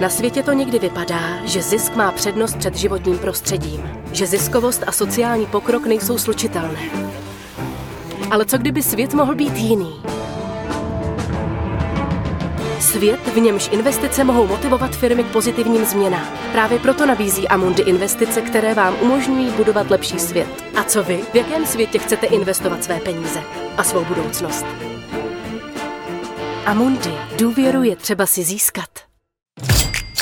Na světě to někdy vypadá, že zisk má přednost před životním prostředím, že ziskovost a sociální pokrok nejsou slučitelné. Ale co kdyby svět mohl být jiný? Svět, v němž investice mohou motivovat firmy k pozitivním změnám. Právě proto nabízí Amundi investice, které vám umožňují budovat lepší svět. A co vy? V jakém světě chcete investovat své peníze a svou budoucnost? Amundi. Důvěru je třeba si získat.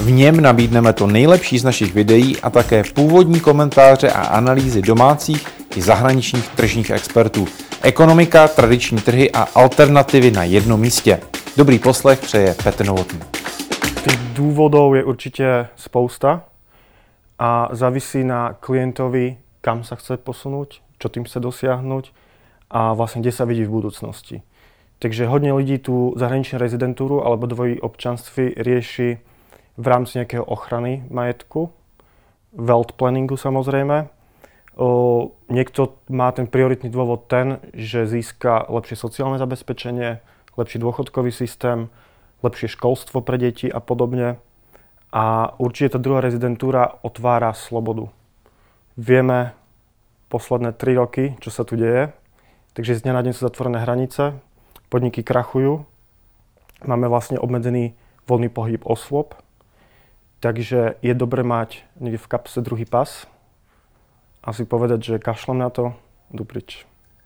V něm nabídneme to nejlepší z našich videí a také původní komentáře a analýzy domácích i zahraničních tržních expertů. Ekonomika, tradiční trhy a alternativy na jednom místě. Dobrý poslech přeje Petr Novotný. Tých dôvodov je určite spousta a závisí na klientovi, kam sa chce posunúť, čo tým chce dosiahnuť a vlastne kde sa vidí v budúcnosti. Takže hodne ľudí tú zahraničnú rezidentúru alebo dvojí občanství rieši v rámci nejakého ochrany majetku, wealth planningu samozrejme. O, niekto má ten prioritný dôvod ten, že získa lepšie sociálne zabezpečenie, lepší dôchodkový systém, lepšie školstvo pre deti a podobne. A určite tá druhá rezidentúra otvára slobodu. Vieme posledné 3 roky, čo sa tu deje. Takže z dňa na deň sú zatvorené hranice, podniky krachujú, máme vlastne obmedzený voľný pohyb osôb, takže je dobre mať niekde v kapse druhý pas a si povedať, že kašlem na to, jdu pryč.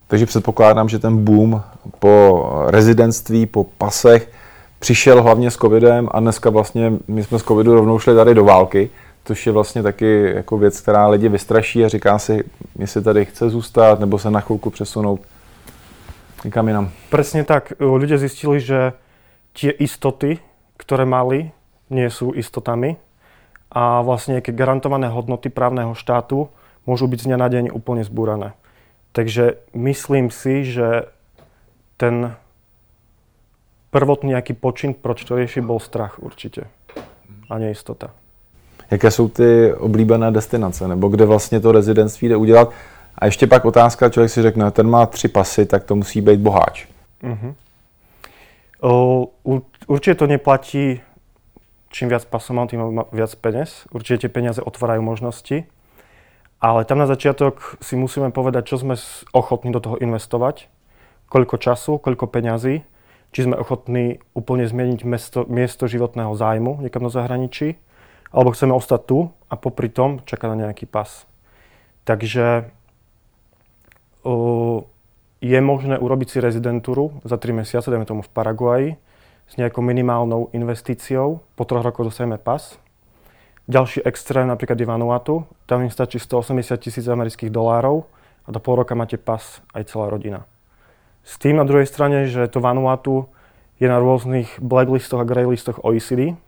Takže předpokládám, že ten boom po rezidentství, po pasech přišel hlavně s covidem a dneska vlastně my jsme z covidu rovnou šli tady do války, což je vlastně taky jako věc, která lidi vystraší a říká si, jestli tady chce zůstat nebo se na chvilku přesunout někam jinam. Presne tak. Ľudia zistili, že tie istoty, ktoré mali, nie sú istotami a vlastne nejaké garantované hodnoty právneho štátu môžu byť z dňa na deň úplne zbúrané. Takže myslím si, že ten prvotný nejaký počin, proč to rieši, bol strach určite a neistota. Jaké jsou ty oblíbené destinace, nebo kde vlastně to rezidentství jde udělat? A ještě pak otázka, člověk si řekne, ten má tři pasy, tak to musí být boháč. Uh-huh. O, ur- určite to neplatí, čím viac pasov mám, tým mám viac peniaz. Určite tie peniaze otvárajú možnosti. Ale tam na začiatok si musíme povedať, čo sme ochotní do toho investovať, koľko času, koľko peňazí, či sme ochotní úplne zmeniť miesto, miesto životného zájmu niekam do zahraničí, alebo chceme ostať tu a popri tom čakať na nejaký pas. Takže o, je možné urobiť si rezidentúru za 3 mesiace, dajme tomu v Paraguaji, s nejakou minimálnou investíciou. Po troch rokoch dostaneme pas. Ďalší extrém napríklad je Vanuatu. Tam im stačí 180 tisíc amerických dolárov a do pol roka máte pas aj celá rodina. S tým na druhej strane, že to Vanuatu je na rôznych blacklistoch a greylistoch OECD,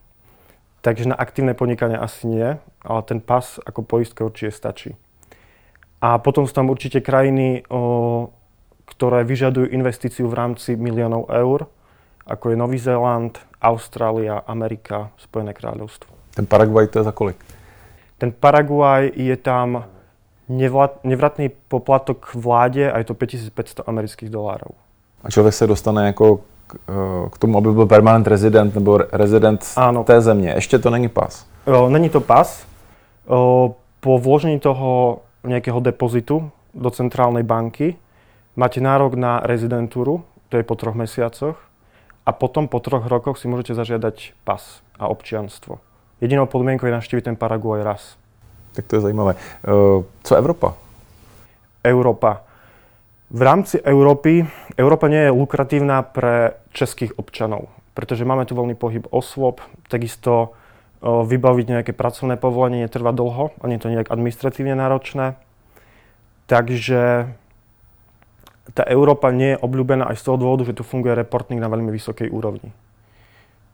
takže na aktívne podnikanie asi nie, ale ten pas ako poistka určite stačí. A potom sú tam určite krajiny, o, ktoré vyžadujú investíciu v rámci miliónov eur, ako je Nový Zéland, Austrália, Amerika, Spojené kráľovstvo. Ten Paraguay to je za kolik? Ten Paraguaj je tam nevla- nevratný poplatok vláde a je to 5500 amerických dolárov. A člověk se dostane jako k, eh, k tomu, aby byl permanent rezident nebo re- rezident Áno. té země. Ještě to není pas. O, Není to pas. O, Po vložení toho nejakého depozitu do centrálnej banky máte nárok na rezidentúru, to je po troch mesiacoch, a potom po troch rokoch si môžete zažiadať pas a občianstvo. Jedinou podmienkou je navštíviť ten Paraguaj raz. Tak to je zajímavé. Eh, Co Evropa? Európa. V rámci Európy, Európa nie je lukratívna pre českých občanov, pretože máme tu voľný pohyb osôb, takisto o, vybaviť nejaké pracovné povolenie netrvá dlho, ani je to nejak administratívne náročné. Takže tá Európa nie je obľúbená aj z toho dôvodu, že tu funguje reporting na veľmi vysokej úrovni.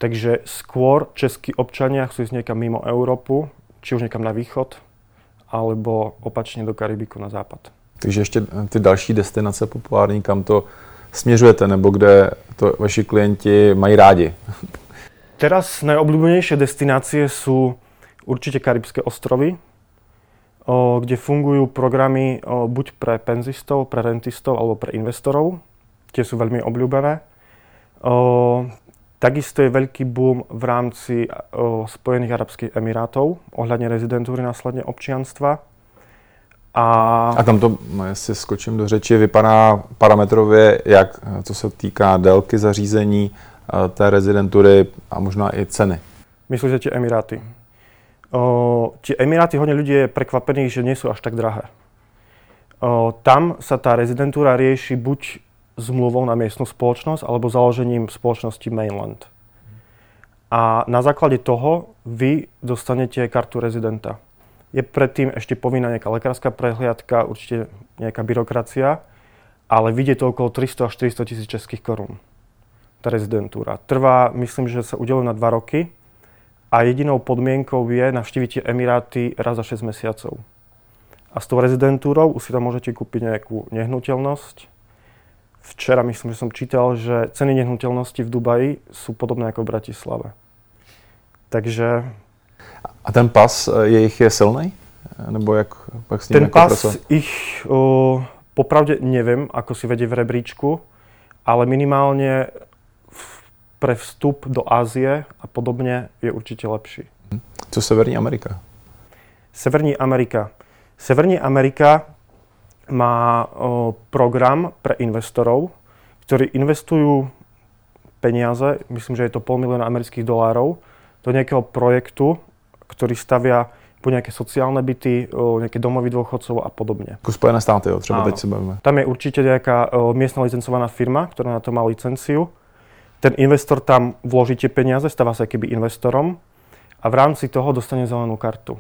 Takže skôr českí občania chcú ísť niekam mimo Európu, či už někam na východ, alebo opačně do Karibiku na západ. Takže ještě ty další destinace populární, kam to směřujete, nebo kde to vaši klienti mají rádi? Teraz najobľúbenejšie destinácie sú určite Karibské ostrovy, kde fungujú programy buď pre penzistov, pre rentistov alebo pre investorov. Tie sú veľmi obľúbené. Takisto je veľký boom v rámci Spojených Arabských Emirátov ohľadne rezidentúry, následne občianstva. A... a tam to, no, jestli skočím do řeči, vypadá parametrově, jak co se týká délky zařízení, té rezidentury a možná i ceny. Myslíte tie Emiráty? Tie Emiráty hodne ľudí je prekvapených, že nie sú až tak drahé. O, tam sa tá rezidentúra rieši buď zmluvou na miestnu spoločnosť alebo založením spoločnosti Mainland. A na základe toho vy dostanete kartu rezidenta. Je predtým ešte povinná nejaká lekárska prehliadka, určite nejaká byrokracia, ale vidie to okolo 300 až 400 tisíc českých korún tá rezidentúra. Trvá, myslím, že sa udeluje na 2 roky a jedinou podmienkou je navštíviť tie Emiráty raz za 6 mesiacov. A s tou rezidentúrou už si tam môžete kúpiť nejakú nehnuteľnosť. Včera myslím, že som čítal, že ceny nehnuteľnosti v Dubaji sú podobné ako v Bratislave. Takže... A ten pas jejich je silný? Nebo jak pak s ním Ten pas pracovat? ich, o, popravde neviem, ako si vedie v rebríčku, ale minimálne pre vstup do Ázie a podobne je určite lepší. Co Severní Amerika? Severní Amerika. Severní Amerika má o, program pre investorov, ktorí investujú peniaze, myslím, že je to pol milióna amerických dolárov, do nejakého projektu, ktorý stavia po nejaké sociálne byty, nejaké domovy dôchodcov a podobne. Ako Spojené státy, jo, třeba Áno. teď si bavíme. Tam je určite nejaká o, miestna licencovaná firma, ktorá na to má licenciu ten investor tam vloží tie peniaze, stáva sa keby investorom a v rámci toho dostane zelenú kartu.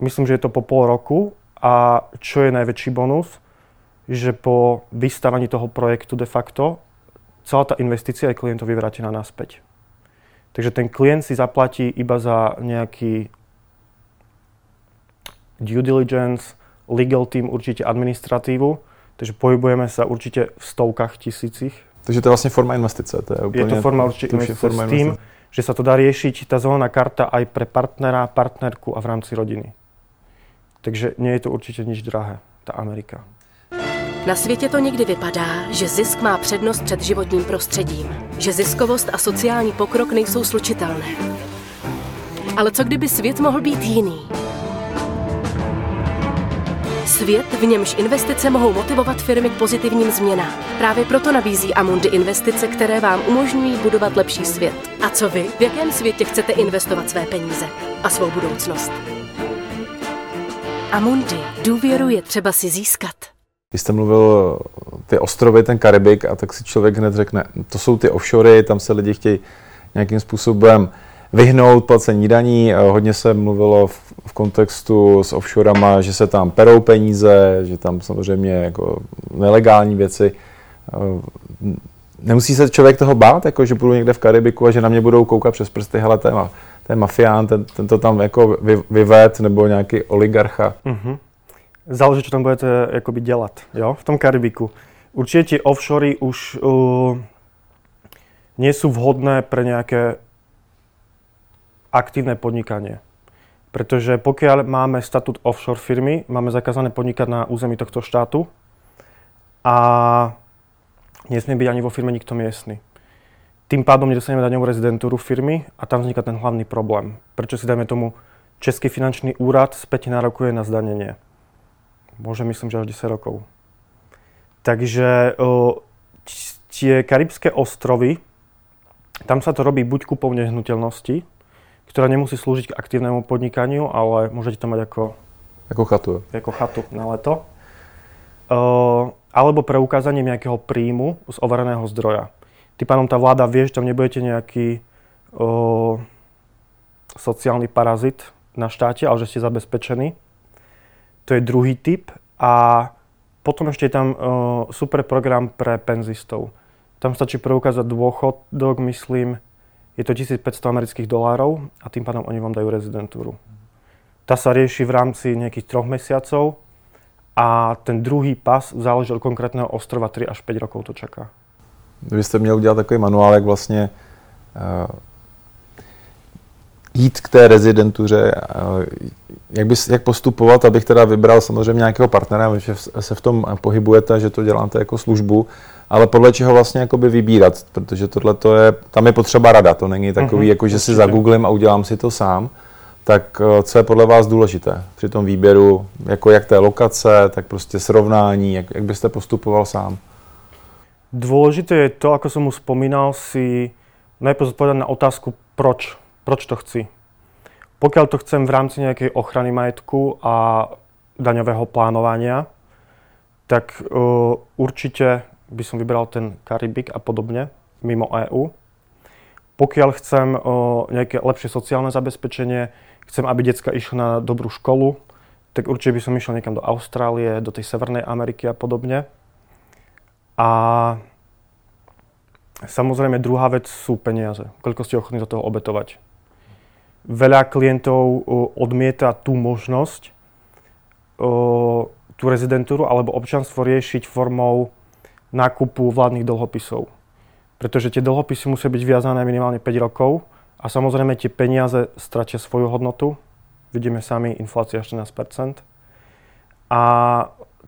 Myslím, že je to po pol roku a čo je najväčší bonus, že po vystavaní toho projektu de facto celá tá investícia je klientovi vrátená naspäť. Takže ten klient si zaplatí iba za nejaký due diligence, legal team, určite administratívu, takže pohybujeme sa určite v stovkách tisícich takže to je vlastně forma investice. To je, úplně, je to forma určitě investice forma s tým, investice. že sa to dá riešiť, tá zelená karta aj pre partnera, partnerku a v rámci rodiny. Takže nie je to určitě nič drahé, ta Amerika. Na světě to někdy vypadá, že zisk má přednost před životním prostředím, že ziskovost a sociální pokrok nejsou slučitelné. Ale co kdyby svět mohl být jiný? Svět, v němž investice mohou motivovat firmy k pozitivním změnám. Právě proto nabízí Amundi investice, které vám umožňují budovat lepší svět. A co vy? V jakém světě chcete investovat své peníze a svou budoucnost? Amundi. Důvěru je třeba si získat. Když jste mluvil ty ostrovy, ten Karibik, a tak si člověk hned řekne, to jsou ty offshory, tam se lidi chtějí nějakým způsobem vyhnout placení daní. Hodně se mluvilo v, v kontextu s offshorama, že se tam perou peníze, že tam samozřejmě jako nelegální věci. Nemusí se člověk toho bát, jako že budu někde v Karibiku a že na mě budou koukat přes prsty, hele, to je, mafián, ten, ten to tam jako vy, vyved, nebo nějaký oligarcha. Mm-hmm. Záleží, čo tam budete jakoby dělat, jo, v tom Karibiku. Určite tie offshory už uh, nie sú vhodné pre nejaké aktívne podnikanie. Pretože pokiaľ máme statút offshore firmy, máme zakázané podnikať na území tohto štátu a nesmie byť ani vo firme nikto miestny. Tým pádom nedostaneme daňovú rezidentúru firmy a tam vzniká ten hlavný problém. Prečo si dajme tomu Český finančný úrad späť nárokuje na zdanenie. Môže myslím, že až 10 rokov. Takže tie karibské ostrovy, tam sa to robí buď kúpou nehnuteľnosti, ktorá nemusí slúžiť k aktívnemu podnikaniu, ale môžete to mať ako... Ako chatu. Ako chatu na leto. Uh, alebo pre ukázanie nejakého príjmu z overeného zdroja. Tým pádom tá vláda vie, že tam nebudete nejaký uh, sociálny parazit na štáte, ale že ste zabezpečení. To je druhý typ. A potom ešte je tam uh, super program pre penzistov. Tam stačí preukázať dôchodok, myslím, je to 1500 amerických dolárov a tým pádom oni vám dajú rezidentúru. Tá sa rieši v rámci nejakých troch mesiacov a ten druhý pas záleží od konkrétneho ostrova 3 až 5 rokov to čaká. Vy jste měl udělat takový manuál, jak vlastně uh, jít k té rezidentuře, uh, jak, bys, jak postupovat, abych teda vybral samozřejmě nějakého partnera, že se v tom pohybujete, že to děláte jako službu, ale podle čeho vlastně jakoby vybírat, protože tohle to je, tam je potřeba rada, to není takový, mm-hmm, jako že si zagooglím a udělám si to sám. Tak eh, co je podle vás důležité při tom výběru, jako jak té lokace, tak prostě srovnání, jak, jak byste postupoval sám? Dôležité je to, ako som už spomínal, si najprv zodpovedať na otázku, proč. Proč to chci. Pokiaľ to chcem v rámci nejakej ochrany majetku a daňového plánovania, tak uh, určite by som vybral ten Karibik a podobne, mimo EÚ. Pokiaľ chcem uh, nejaké lepšie sociálne zabezpečenie, chcem, aby decka išli na dobrú školu, tak určite by som išiel niekam do Austrálie, do tej Severnej Ameriky a podobne. A samozrejme druhá vec sú peniaze. Koľko ste ochotní do toho obetovať. Veľa klientov odmieta tú možnosť tú rezidentúru alebo občanstvo riešiť formou nákupu vládnych dlhopisov. Pretože tie dlhopisy musia byť viazané minimálne 5 rokov a samozrejme tie peniaze stratia svoju hodnotu. Vidíme sami inflácia 14%. A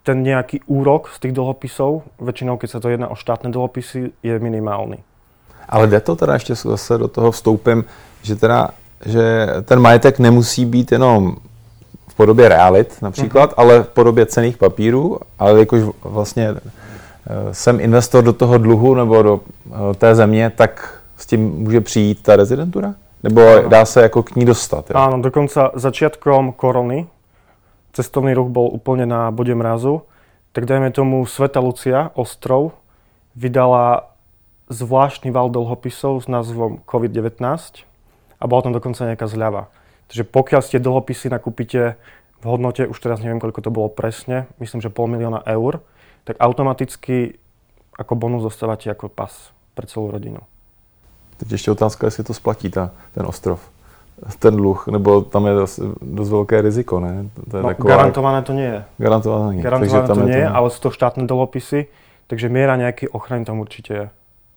ten nejaký úrok z tých dlhopisov, väčšinou keď sa to jedná o štátne dlhopisy, je minimálny. Ale jde to teda ještě zase do toho vstoupem, že teda, že ten majetek nemusí být jenom v podobě realit například, uh-huh. ale v podobě cených papírů, ale jakož vlastně eh, jsem investor do toho dluhu nebo do eh, té země, tak s tím může přijít ta rezidentura? Nebo dá se jako k ní dostat? Jo? Áno, dokonca začiatkom korony cestovný ruch bol úplne na bode mrazu, tak dajme tomu Sveta Lucia, ostrov, vydala zvláštny val dlhopisov s názvom COVID-19 a bola tam dokonca nejaká zľava. Takže pokiaľ ste dlhopisy nakúpite v hodnote, už teraz neviem, koľko to bolo presne, myslím, že pol milióna eur, tak automaticky ako bonus dostávate ako pas pre celú rodinu. Teď ještě otázka, jestli to splatí ta, ten ostrov ten dluh, nebo tam je dost, dost velké riziko, ne? To je no, taková, garantované to nie je. Garantované, garantované takže tam to nie je, ale sú to štátne dlhopisy, takže miera nejaký ochrany tam určite je.